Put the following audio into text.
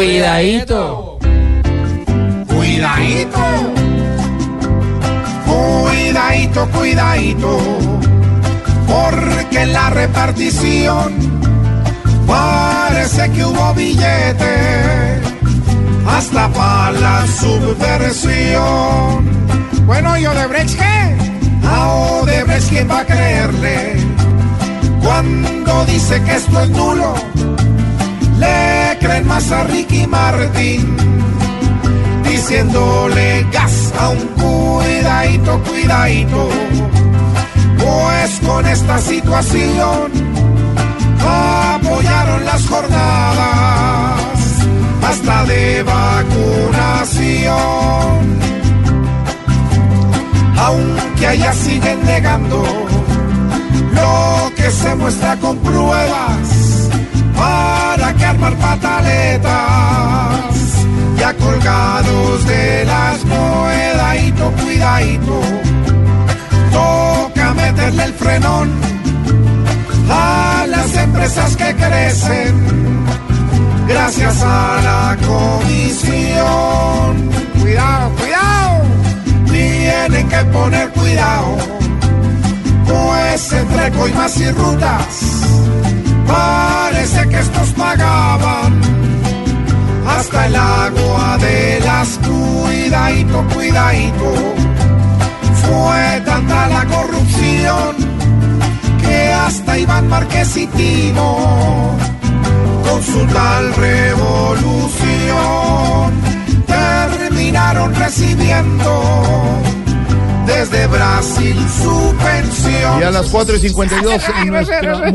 Cuidadito. Cuidadito. Cuidadito, cuidadito. Porque la repartición parece que hubo billete hasta para la subversión. Bueno, ¿y Odebrecht qué? A Odebrecht, ¿quién va a creerle? Cuando dice que esto es nulo, a Ricky Martin, diciéndole gas a un cuidadito, cuidadito. Pues con esta situación apoyaron las jornadas hasta de vacunación. Aunque allá siguen negando lo que se muestra con pruebas ya colgados de las cuidadito, cuidadito. Toca meterle el frenón a las empresas que crecen gracias a la comisión. Cuidado, cuidado. Tienen que poner cuidado pues entre coimas y rutas hasta el agua de las cuidadito, cuidadito. Fue tanta la corrupción que hasta Iván Márquez y Timo con su tal revolución terminaron recibiendo desde Brasil su pensión. Y a las 4 y 52 en nuestra